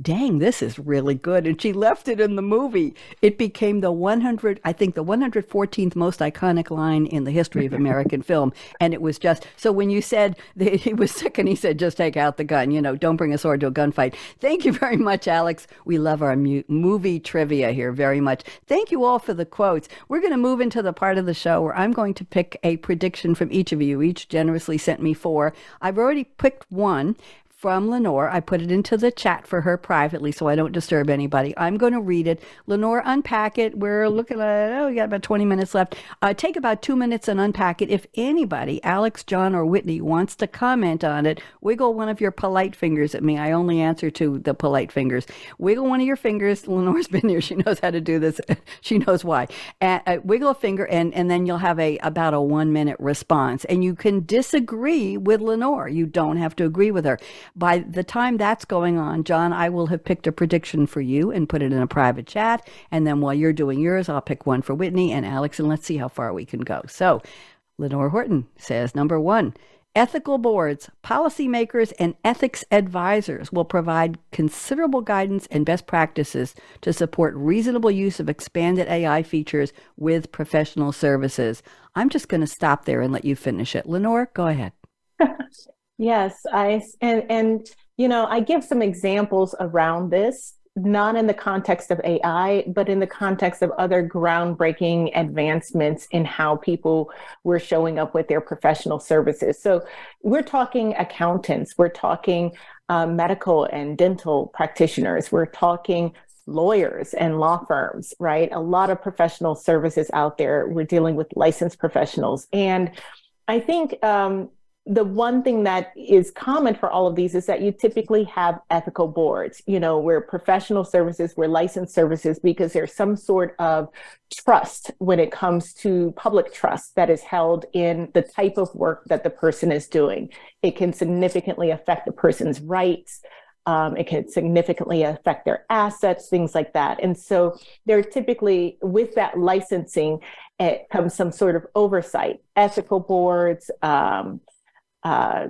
Speaker 2: dang, this is really good. And she left it in the movie. It became the 100, I think the 114th most iconic line in the history of American film. And it was just, so when you said that he was sick and he said, just take out the gun, you know, don't bring a sword to a gunfight. Thank you very much, Alex. We love our mu- movie trivia here very much. Thank you all for the quotes. We're going to move into the part of the show where I'm going to pick a prediction from each of you. Each generously sent me four. I've already picked one from Lenore. I put it into the chat for her privately so I don't disturb anybody. I'm going to read it. Lenore, unpack it. We're looking at, oh, we got about 20 minutes left. Uh, take about two minutes and unpack it. If anybody, Alex, John, or Whitney, wants to comment on it, wiggle one of your polite fingers at me. I only answer to the polite fingers. Wiggle one of your fingers. Lenore's been here. She knows how to do this. she knows why. Uh, wiggle a finger, and, and then you'll have a about a one minute response. And you can disagree with Lenore. You don't have to agree with her. By the time that's going on, John, I will have picked a prediction for you and put it in a private chat. And then while you're doing yours, I'll pick one for Whitney and Alex, and let's see how far we can go. So, Lenore Horton says number one, Ethical boards, policymakers, and ethics advisors will provide considerable guidance and best practices to support reasonable use of expanded AI features with professional services. I'm just going to stop there and let you finish it. Lenore, go ahead.
Speaker 3: yes, I and and you know, I give some examples around this not in the context of AI, but in the context of other groundbreaking advancements in how people were showing up with their professional services. So we're talking accountants, we're talking uh, medical and dental practitioners, we're talking lawyers and law firms, right? A lot of professional services out there. We're dealing with licensed professionals. And I think um, the one thing that is common for all of these is that you typically have ethical boards, you know, where professional services, where licensed services, because there's some sort of trust when it comes to public trust that is held in the type of work that the person is doing. It can significantly affect the person's rights. Um, it can significantly affect their assets, things like that. And so they're typically, with that licensing, it comes some sort of oversight, ethical boards, um, uh,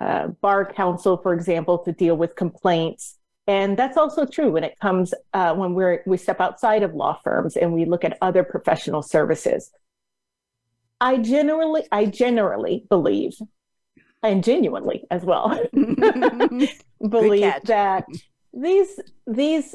Speaker 3: uh, bar counsel, for example, to deal with complaints. And that's also true when it comes uh, when we're we step outside of law firms and we look at other professional services. I generally, I generally believe, and genuinely as well, believe that these these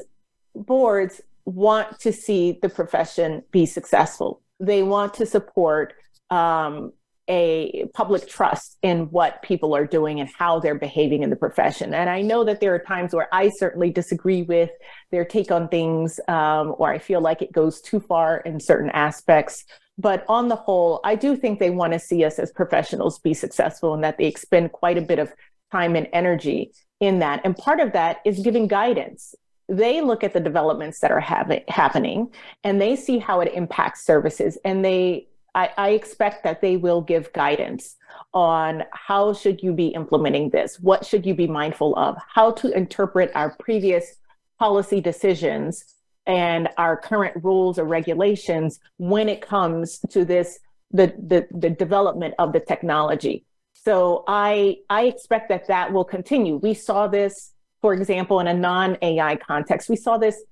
Speaker 3: boards want to see the profession be successful. They want to support um, a public trust in what people are doing and how they're behaving in the profession. And I know that there are times where I certainly disagree with their take on things, um, or I feel like it goes too far in certain aspects. But on the whole, I do think they want to see us as professionals be successful and that they expend quite a bit of time and energy in that. And part of that is giving guidance they look at the developments that are happening and they see how it impacts services and they I, I, expect that they will give guidance on how should you be implementing this? What should you be mindful of? How to interpret our previous policy decisions and our current rules or regulations when it comes to this the, the, the development of the technology. So i i expect that that will continue. We saw this for example in a non-ai context. We saw this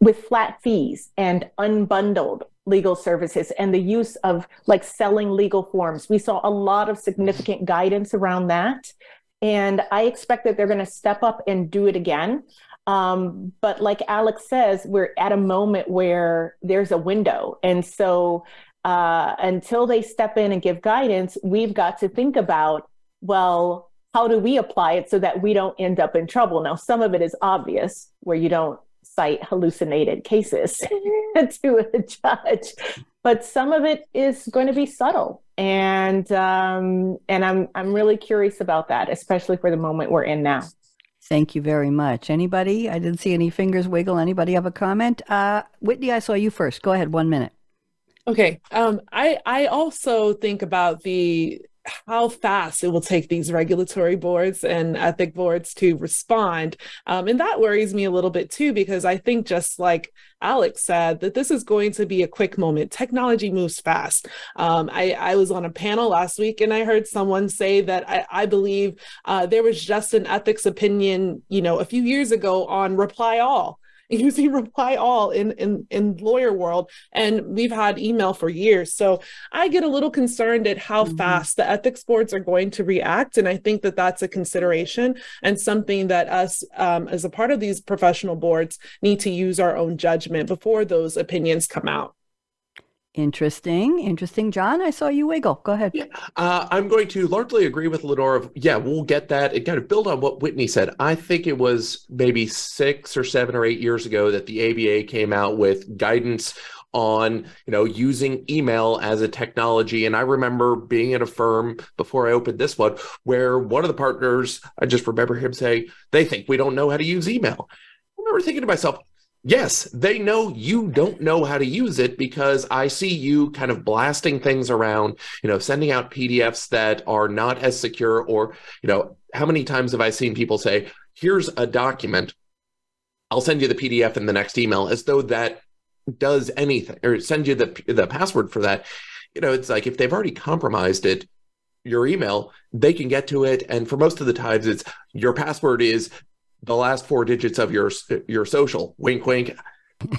Speaker 3: with flat fees and unbundled legal services and the use of like selling legal forms. We saw a lot of significant guidance around that. And I expect that they're going to step up and do it again. Um, but like Alex says, we're at a moment where there's a window. And so uh, until they step in and give guidance, we've got to think about, well, how do we apply it so that we don't end up in trouble? Now, some of it is obvious where you don't cite hallucinated cases to a judge but some of it is going to be subtle and um, and i'm i'm really curious about that especially for the moment we're in now
Speaker 2: Thank you very much. Anybody? I didn't see any fingers wiggle. Anybody have a comment? Uh, Whitney, I saw you first. Go ahead. One minute.
Speaker 5: Okay. Um, I I also think about the how fast it will take these regulatory boards and ethic boards to respond. Um, and that worries me a little bit too, because I think just like Alex said, that this is going to be a quick moment. Technology moves fast. Um, I, I, was on a panel last week and I heard someone say that I, I believe uh, there was just an ethics opinion, you know, a few years ago on reply all using reply all in in in lawyer world and we've had email for years so i get a little concerned at how mm-hmm. fast the ethics boards are going to react and i think that that's a consideration and something that us um, as a part of these professional boards need to use our own judgment before those opinions come out
Speaker 2: Interesting, interesting. John, I saw you wiggle. Go ahead.
Speaker 4: Yeah, uh, I'm going to largely agree with Lenore. Yeah, we'll get that. And kind of build on what Whitney said. I think it was maybe six or seven or eight years ago that the ABA came out with guidance on you know using email as a technology and i remember being at a firm before i opened this one where one of the partners i just remember him saying they think we don't know how to use email i remember thinking to myself Yes, they know you don't know how to use it because I see you kind of blasting things around, you know, sending out PDFs that are not as secure or, you know, how many times have I seen people say, "Here's a document. I'll send you the PDF in the next email," as though that does anything or send you the the password for that. You know, it's like if they've already compromised it, your email, they can get to it. And for most of the times, it's your password is the last four digits of your your social. Wink, wink.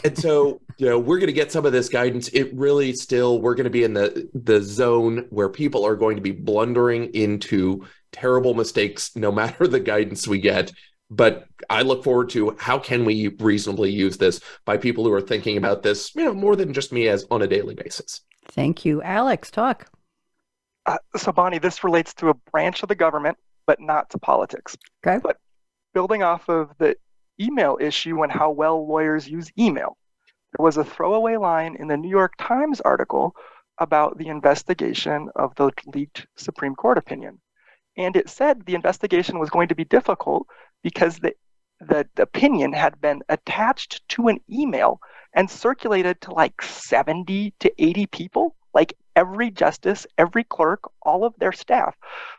Speaker 4: and so, you know, we're going to get some of this guidance. It really still, we're going to be in the the zone where people are going to be blundering into terrible mistakes, no matter the guidance we get. But I look forward to how can we reasonably use this by people who are thinking about this, you know, more than just me as on a daily basis.
Speaker 2: Thank you, Alex. Talk.
Speaker 6: Uh, so, Bonnie, this relates to a branch of the government, but not to politics.
Speaker 2: Okay.
Speaker 6: But building off of the email issue and how well lawyers use email. There was a throwaway line in the New York Times article about the investigation of the leaked Supreme Court opinion. And it said the investigation was going to be difficult because the, the, the opinion had been attached to an email and circulated to like 70 to 80 people, like every justice, every clerk, all of their staff.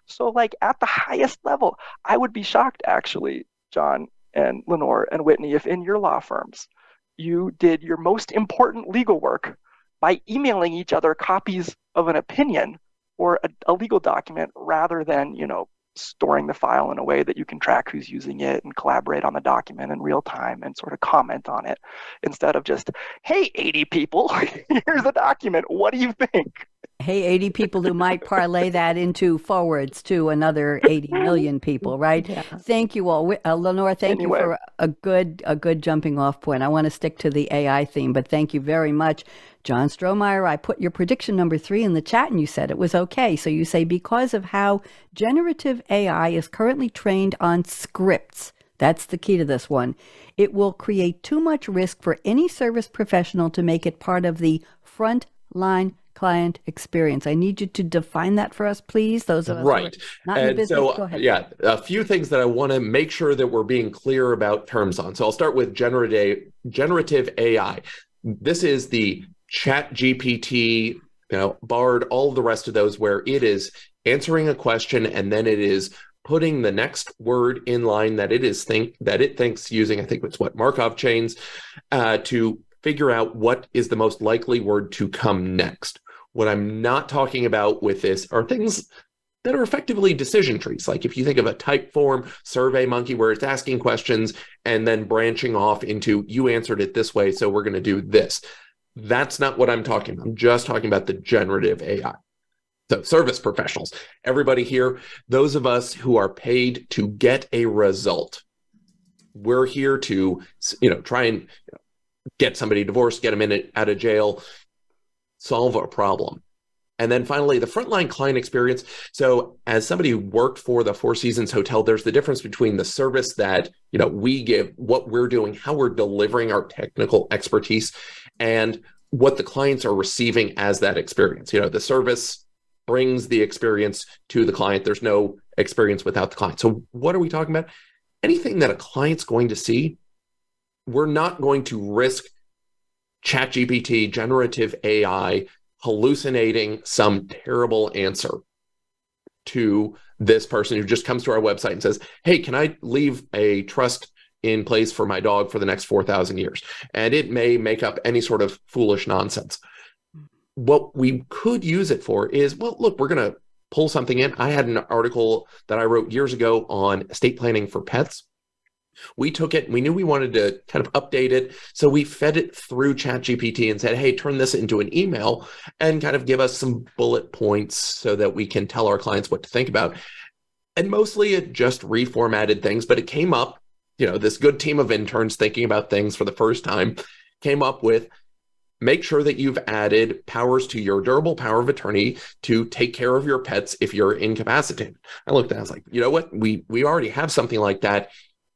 Speaker 6: So, like at the highest level, I would be shocked actually, John, and Lenore and Whitney, if in your law firms you did your most important legal work by emailing each other copies of an opinion or a, a, legal document rather than, you know, storing the file in a way that you can track who's using it and collaborate on the document in real time and sort of comment on it instead of just, hey, 80 people, here's a document. What do you think?
Speaker 2: Hey, 80 people who might parlay that into forwards to another 80 million people, right? Yeah. Thank you all. Uh, Lenore, thank anyway. you for a good a good jumping off point. I want to stick to the AI theme, but thank you very much. John Strohmeyer, I put your prediction number three in the chat and you said it was okay. So you say because of how generative AI is currently trained on scripts, that's the key to this one, it will create too much risk for any service professional to make it part of the front line client experience. I need you to define that for us, please. Those of us
Speaker 4: right.
Speaker 2: not and in
Speaker 4: business, so, Yeah, a few things that I want to make sure that we're being clear about terms on. So I'll start with generative generative AI. This is the Chat GPT, you know, Bard, all the rest of those, where it is answering a question and then it is putting the next word in line that it is think that it thinks using. I think it's what Markov chains uh, to figure out what is the most likely word to come next. What I'm not talking about with this are things that are effectively decision trees. Like if you think of a type form Survey Monkey, where it's asking questions and then branching off into you answered it this way, so we're going to do this. That's not what I'm talking about. I'm just talking about the generative AI. So, service professionals, everybody here, those of us who are paid to get a result, we're here to, you know, try and get somebody divorced, get them in out of jail, solve a problem. And then finally, the frontline client experience. So, as somebody who worked for the Four Seasons Hotel, there's the difference between the service that you know we give, what we're doing, how we're delivering our technical expertise, and what the clients are receiving as that experience. You know, the service brings the experience to the client. There's no experience without the client. So, what are we talking about? Anything that a client's going to see, we're not going to risk ChatGPT, generative AI, hallucinating some terrible answer to this person who just comes to our website and says, Hey, can I leave a trust in place for my dog for the next 4,000 years? And it may make up any sort of foolish nonsense. What we could use it for is, well, look, we're going to pull something in. I had an article that I wrote years ago on estate planning for pets we took it, we knew we wanted to kind of update it. So we fed it through ChatGPT and said, hey, turn this into an email and kind of give us some bullet points so that we can tell our clients what to think about. And mostly it just reformatted things, but it came up, you know, this good team of interns thinking about things for the first time came up with make sure that you've added powers to your durable power of attorney to take care of your pets if you're incapacitated. I looked at it, I was like, you know what? We we already have something like that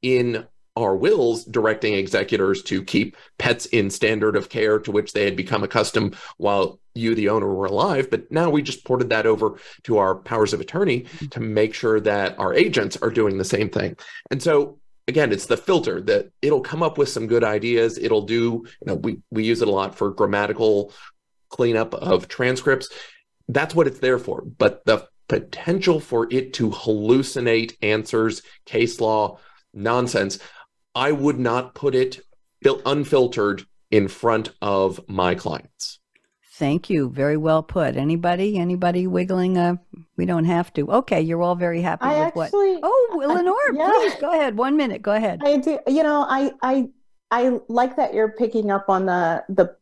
Speaker 4: in our wills directing executors to keep pets in standard of care to which they had become accustomed while you, the owner, were alive. But now we just ported that over to our powers of attorney mm-hmm. to make sure that our agents are doing the same thing. And so again, it's the filter that it'll come up with some good ideas. It'll do, you know, we, we use it a lot for grammatical cleanup of transcripts. That's what it's there for. But the potential for it to hallucinate answers, case law, nonsense. I would not put it unfiltered in front of my clients.
Speaker 2: Thank you. Very well put. Anybody? Anybody wiggling? Uh, we don't have to. Okay, you're all very happy
Speaker 3: I
Speaker 2: with
Speaker 3: actually,
Speaker 2: what? Oh, Lenore, yeah. please go ahead. One minute. Go ahead.
Speaker 3: I do. You know, I I I like that you're picking up on the the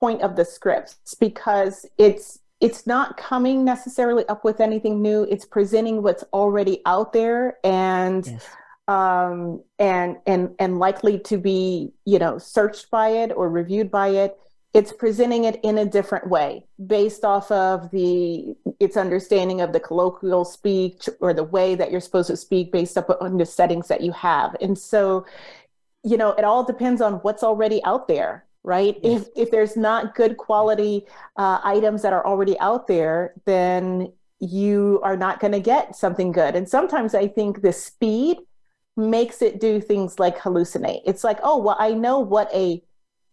Speaker 3: point of the scripts because it's it's not coming necessarily up with anything new. It's presenting what's already out there and yes. Um, and and and likely to be you know searched by it or reviewed by it. It's presenting it in a different way based off of the its understanding of the colloquial speech or the way that you're supposed to speak based on the settings that you have. And so, you know, it all depends on what's already out there right if if there's not good quality uh, items that are already out there then you are not going to get something good and sometimes i think the speed makes it do things like hallucinate. It's like oh well i know what a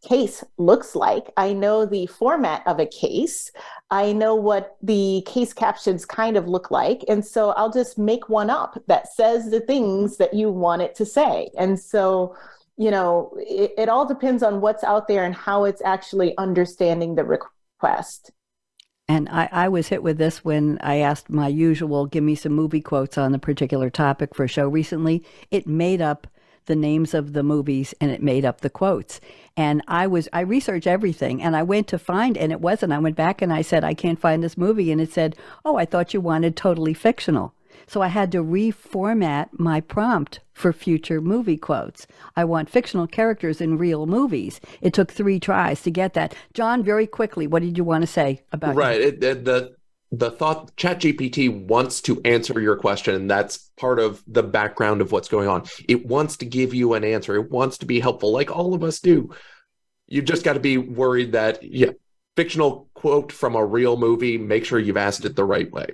Speaker 3: case looks like. I know the format of a case. I know what the case captions kind of look like. And so i'll just make one up that says the things that you want it to say. And so you know, it, it all depends on what's out there and how it's actually understanding the request.
Speaker 2: And I, I, was hit with this when I asked my usual, give me some movie quotes on the particular topic for a show recently. It made up the names of the movies and it made up the quotes. And I was, I researched everything and I went to find, and it wasn't. I went back and I said, I can't find this movie. And it said, Oh, I thought you wanted totally fictional. So I had to reformat my prompt for future movie quotes. I want fictional characters in real movies. It took three tries to get that. John, very quickly, what did you want to say about
Speaker 4: right? It, it, the the thought ChatGPT wants to answer your question, and that's part of the background of what's going on. It wants to give you an answer. It wants to be helpful, like all of us do. You just got to be worried that yeah, fictional quote from a real movie. Make sure you've asked it the right way.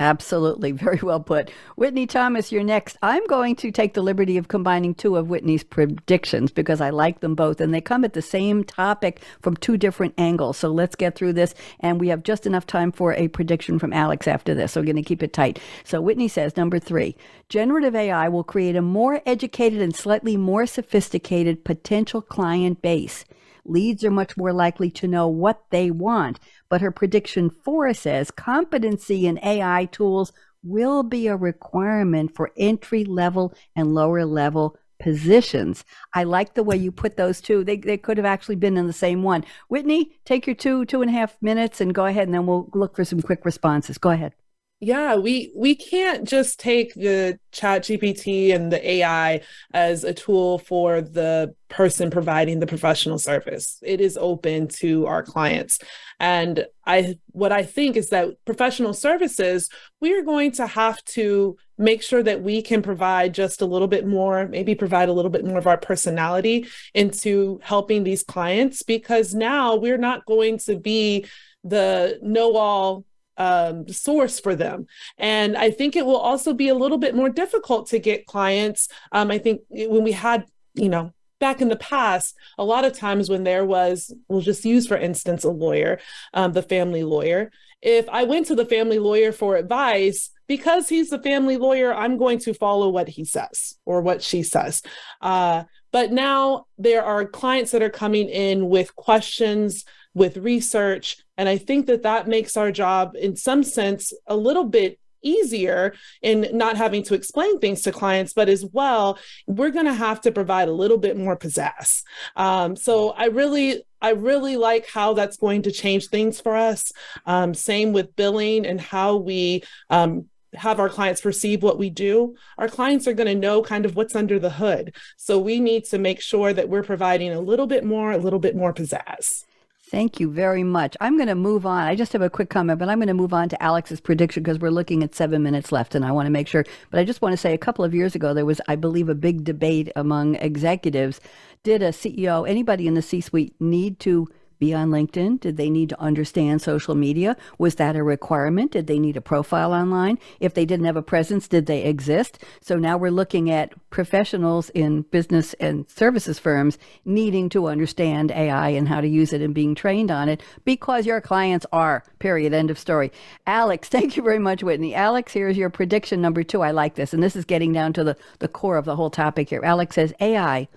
Speaker 2: Absolutely. Very well put. Whitney Thomas, you're next. I'm going to take the liberty of combining two of Whitney's predictions because I like them both and they come at the same topic from two different angles. So let's get through this. And we have just enough time for a prediction from Alex after this. So we're going to keep it tight. So Whitney says, number three, generative AI will create a more educated and slightly more sophisticated potential client base. Leads are much more likely to know what they want. But her prediction four says competency in AI tools will be a requirement for entry level and lower level positions. I like the way you put those two. They, they could have actually been in the same one. Whitney, take your two, two and a half minutes and go ahead and then we'll look for some quick responses. Go ahead
Speaker 5: yeah we we can't just take the chat gpt and the ai as a tool for the person providing the professional service. It is open to our clients. And i what i think is that professional services we are going to have to make sure that we can provide just a little bit more maybe provide a little bit more of our personality into helping these clients because now we're not going to be the know all um, source for them. And I think it will also be a little bit more difficult to get clients. Um, I think when we had, you know, back in the past, a lot of times when there was, we'll just use for instance, a lawyer, um, the family lawyer. If I went to the family lawyer for advice, because he's the family lawyer, I'm going to follow what he says or what she says. Uh, but now there are clients that are coming in with questions with research. And I think that that makes our job, in some sense, a little bit easier in not having to explain things to clients, but as well, we're going to have to provide a little bit more pizzazz. Um, so I really, I really like how that's going to change things for us. Um, same with billing and how we um, have our clients perceive what we do, our clients are going to know kind of what's under the hood. So we need to make sure that we're providing a little bit more, a little bit more pizzazz.
Speaker 2: Thank you very much. I'm going to move on. I just have a quick comment, but I'm going to move on to Alex's prediction because we're looking at seven minutes left and I want to make sure. But I just want to say a couple of years ago, there was, I believe, a big debate among executives. Did a CEO, anybody in the C suite, need to be on LinkedIn? Did they need to understand social media? Was that a requirement? Did they need a profile online? If they didn't have a presence, did they exist? So now we're looking at professionals in business and services firms needing to understand AI and how to use it and being trained on it because your clients are, period, end of story. Alex, thank you very much, Whitney. Alex, here's your prediction number two. I like this. And this is getting down to the, the core of the whole topic here. Alex says AI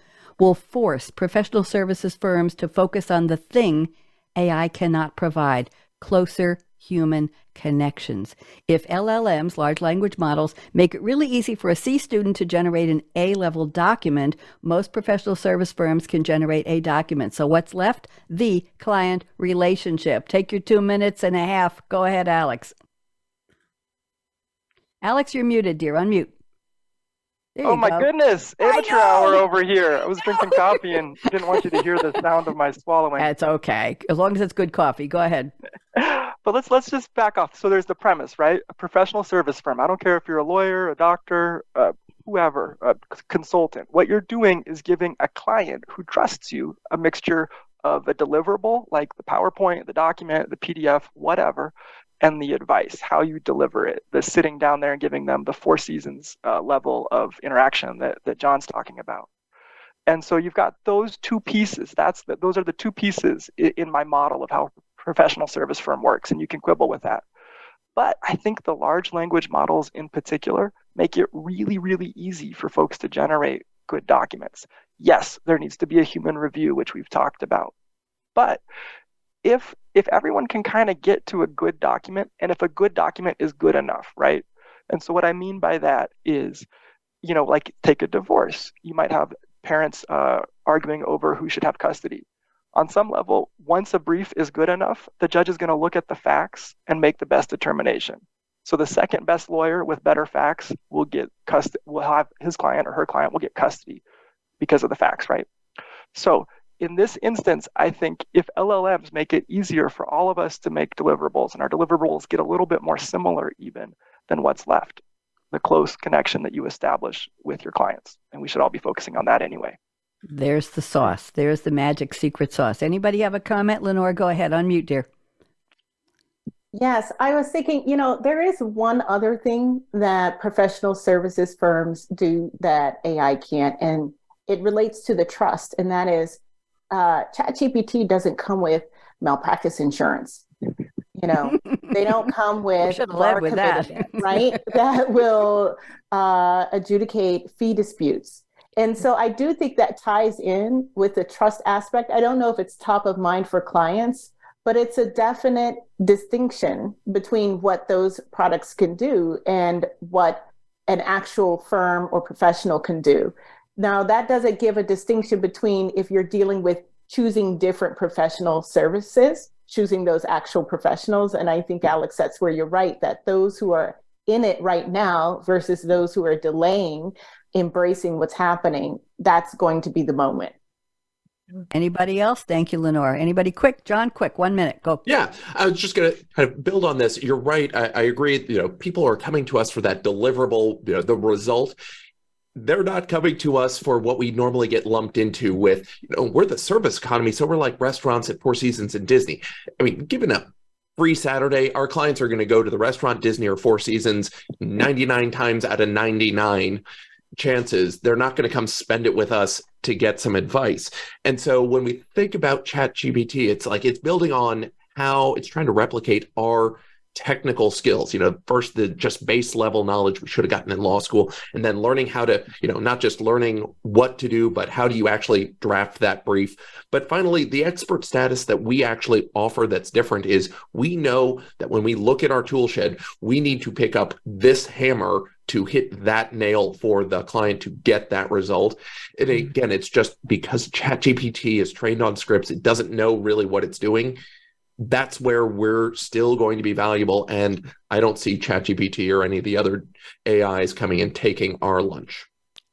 Speaker 2: will force professional services firms to focus on the thing AI cannot provide closer human connections. If LLMs, large language models, make it really easy for a C student to generate an A level document, most professional service firms can generate a document. So what's left? The client relationship. Take your two minutes and a half. Go ahead, Alex. Alex, you're muted, dear. Unmute.
Speaker 6: There oh my go. goodness, amateur hour over here. I was drinking coffee and didn't want you to hear the sound of my swallowing.
Speaker 2: That's okay, as long as it's good coffee. Go ahead.
Speaker 6: but let's let's just back off. So there's the premise, right? A professional service firm. I don't care if you're a lawyer, a doctor, uh, whoever, a consultant. What you're doing is giving a client who trusts you a mixture of a deliverable, like the PowerPoint, the document, the PDF, whatever, and the advice, how you deliver it, the sitting down there and giving them the four seasons uh, level of interaction that, that John's talking about. And so you've got those two pieces. That's the, those are the two pieces in, in my model of how professional service firm works, and you can quibble with that. But I think the large language models in particular make it really, really easy for folks to generate good documents. Yes, there needs to be a human review, which we've talked about. But if if everyone can kind of get to a good document and if a good document is good enough right? And so what i mean by that is you know like take a divorce. You might have parents uh, arguing over who should have custody. On some level once a brief is good enough the judge is going to look at the facts and make the best determination. So the second best lawyer with better facts will get custody will have his client or her client will get custody because of the facts right? So in this instance, I think if LLMs make it easier for all of us to make deliverables and our deliverables get a little bit more similar, even than what's left, the close connection that you establish with your clients. And we should all be focusing on that anyway.
Speaker 2: There's the sauce. There's the magic secret sauce. Anybody have a comment? Lenore, go ahead. Unmute, dear.
Speaker 3: Yes, I was thinking, you know, there is one other thing that professional services firms do that AI can't, and it relates to the trust, and that is uh, ChatGPT doesn't come with malpractice insurance. You know, they don't come with,
Speaker 2: with that.
Speaker 3: right? that will uh, adjudicate fee disputes. And so I do think that ties in with the trust aspect. I don't know if it's top of mind for clients, but it's a definite distinction between what those products can do and what an actual firm or professional can do. Now, that doesn't give a distinction between if you're dealing with choosing different professional services, choosing those actual professionals. And I think, Alex, that's where you're right that those who are in it right now versus those who are delaying embracing what's happening, that's going to be the moment.
Speaker 2: Anybody else? Thank you, Lenore. Anybody quick? John, quick, one minute. Go.
Speaker 4: Yeah, I was just going to kind of build on this. You're right. I, I, agree. You know, people are coming to us for that deliverable, you know, the result they're not coming to us for what we normally get lumped into with, you know, we're the service economy. So we're like restaurants at Four Seasons and Disney. I mean, given a free Saturday, our clients are going to go to the restaurant, Disney, or Four Seasons 99 times out of 99 chances. They're not going to come spend it with us to get some advice. And so when we think about chat ChatGPT, it's like it's building on how it's trying to replicate our technical skills you know first the just base level knowledge we should have gotten in law school and then learning how to you know not just learning what to do but how do you actually draft that brief but finally the expert status that we actually offer that's different is we know that when we look at our tool shed we need to pick up this hammer to hit that nail for the client to get that result. And mm-hmm. again, it's just because ChatGPT is trained on scripts, it doesn't know really what it's doing that's where we're still going to be valuable. And I don't see ChatGPT or any of the other AIs coming and taking our lunch.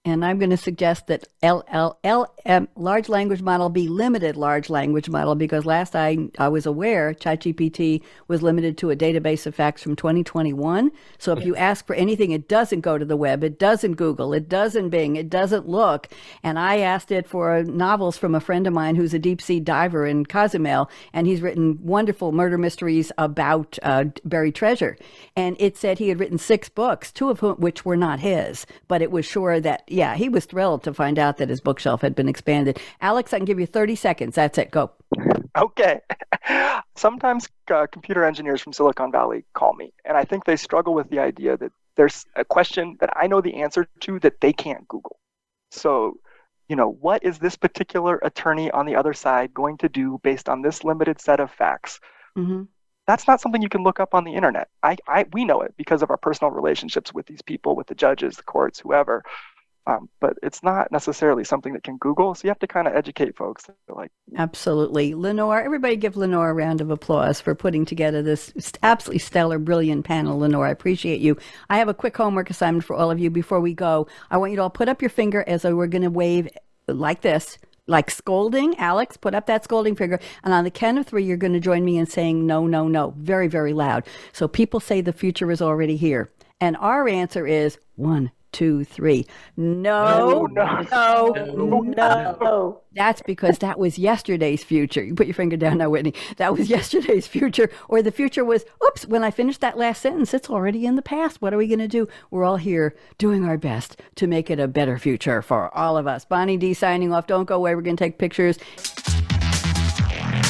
Speaker 2: And I'm going to suggest that LLM, large language model, be limited large language model because last I, I was aware, ChatGPT was limited to a database of facts from 2021. So if you ask for anything, it doesn't go to the web, it doesn't Google, it doesn't Bing, it doesn't look. And I asked it for novels from a friend of mine who's a deep sea diver in Cozumel, and he's written wonderful murder mysteries about uh, buried treasure. And it said he had written six books, two of whom, which were not his, but it was sure that yeah, he was thrilled to find out that his bookshelf had been expanded. Alex, I can give you 30 seconds. That's it. Go.
Speaker 6: Okay. Sometimes uh, computer engineers from Silicon Valley call me, and I think they struggle with the idea that there's a question that I know the answer to that they can't Google. So, you know, what is this particular attorney on the other side going to do based on this limited set of facts? Mm-hmm that's not something you can look up on the internet. I, I we know it because of our personal relationships with these people, with the judges, the courts, whoever. Um, but it's not necessarily something that can Google. So you have to kind of educate folks. Like
Speaker 2: absolutely, Lenore. Everybody, give Lenore a round of applause for putting together this absolutely stellar, brilliant panel. Lenore, I appreciate you. I have a quick homework assignment for all of you before we go. I want you to all put up your finger as though we're going to wave like this. Like scolding, Alex, put up that scolding finger. And on the count of three, you're going to join me in saying no, no, no, very, very loud. So people say the future is already here. And our answer is one, two, three. No, no, no, no, no. That's because that was yesterday's future. You put your finger down now, Whitney. That was yesterday's future. Or the future was, oops, when I finished that last sentence, it's already in the past. What are we going to do? We're all here doing our best to make it a better future for all of us. Bonnie D signing off. Don't go away. We're going to take pictures.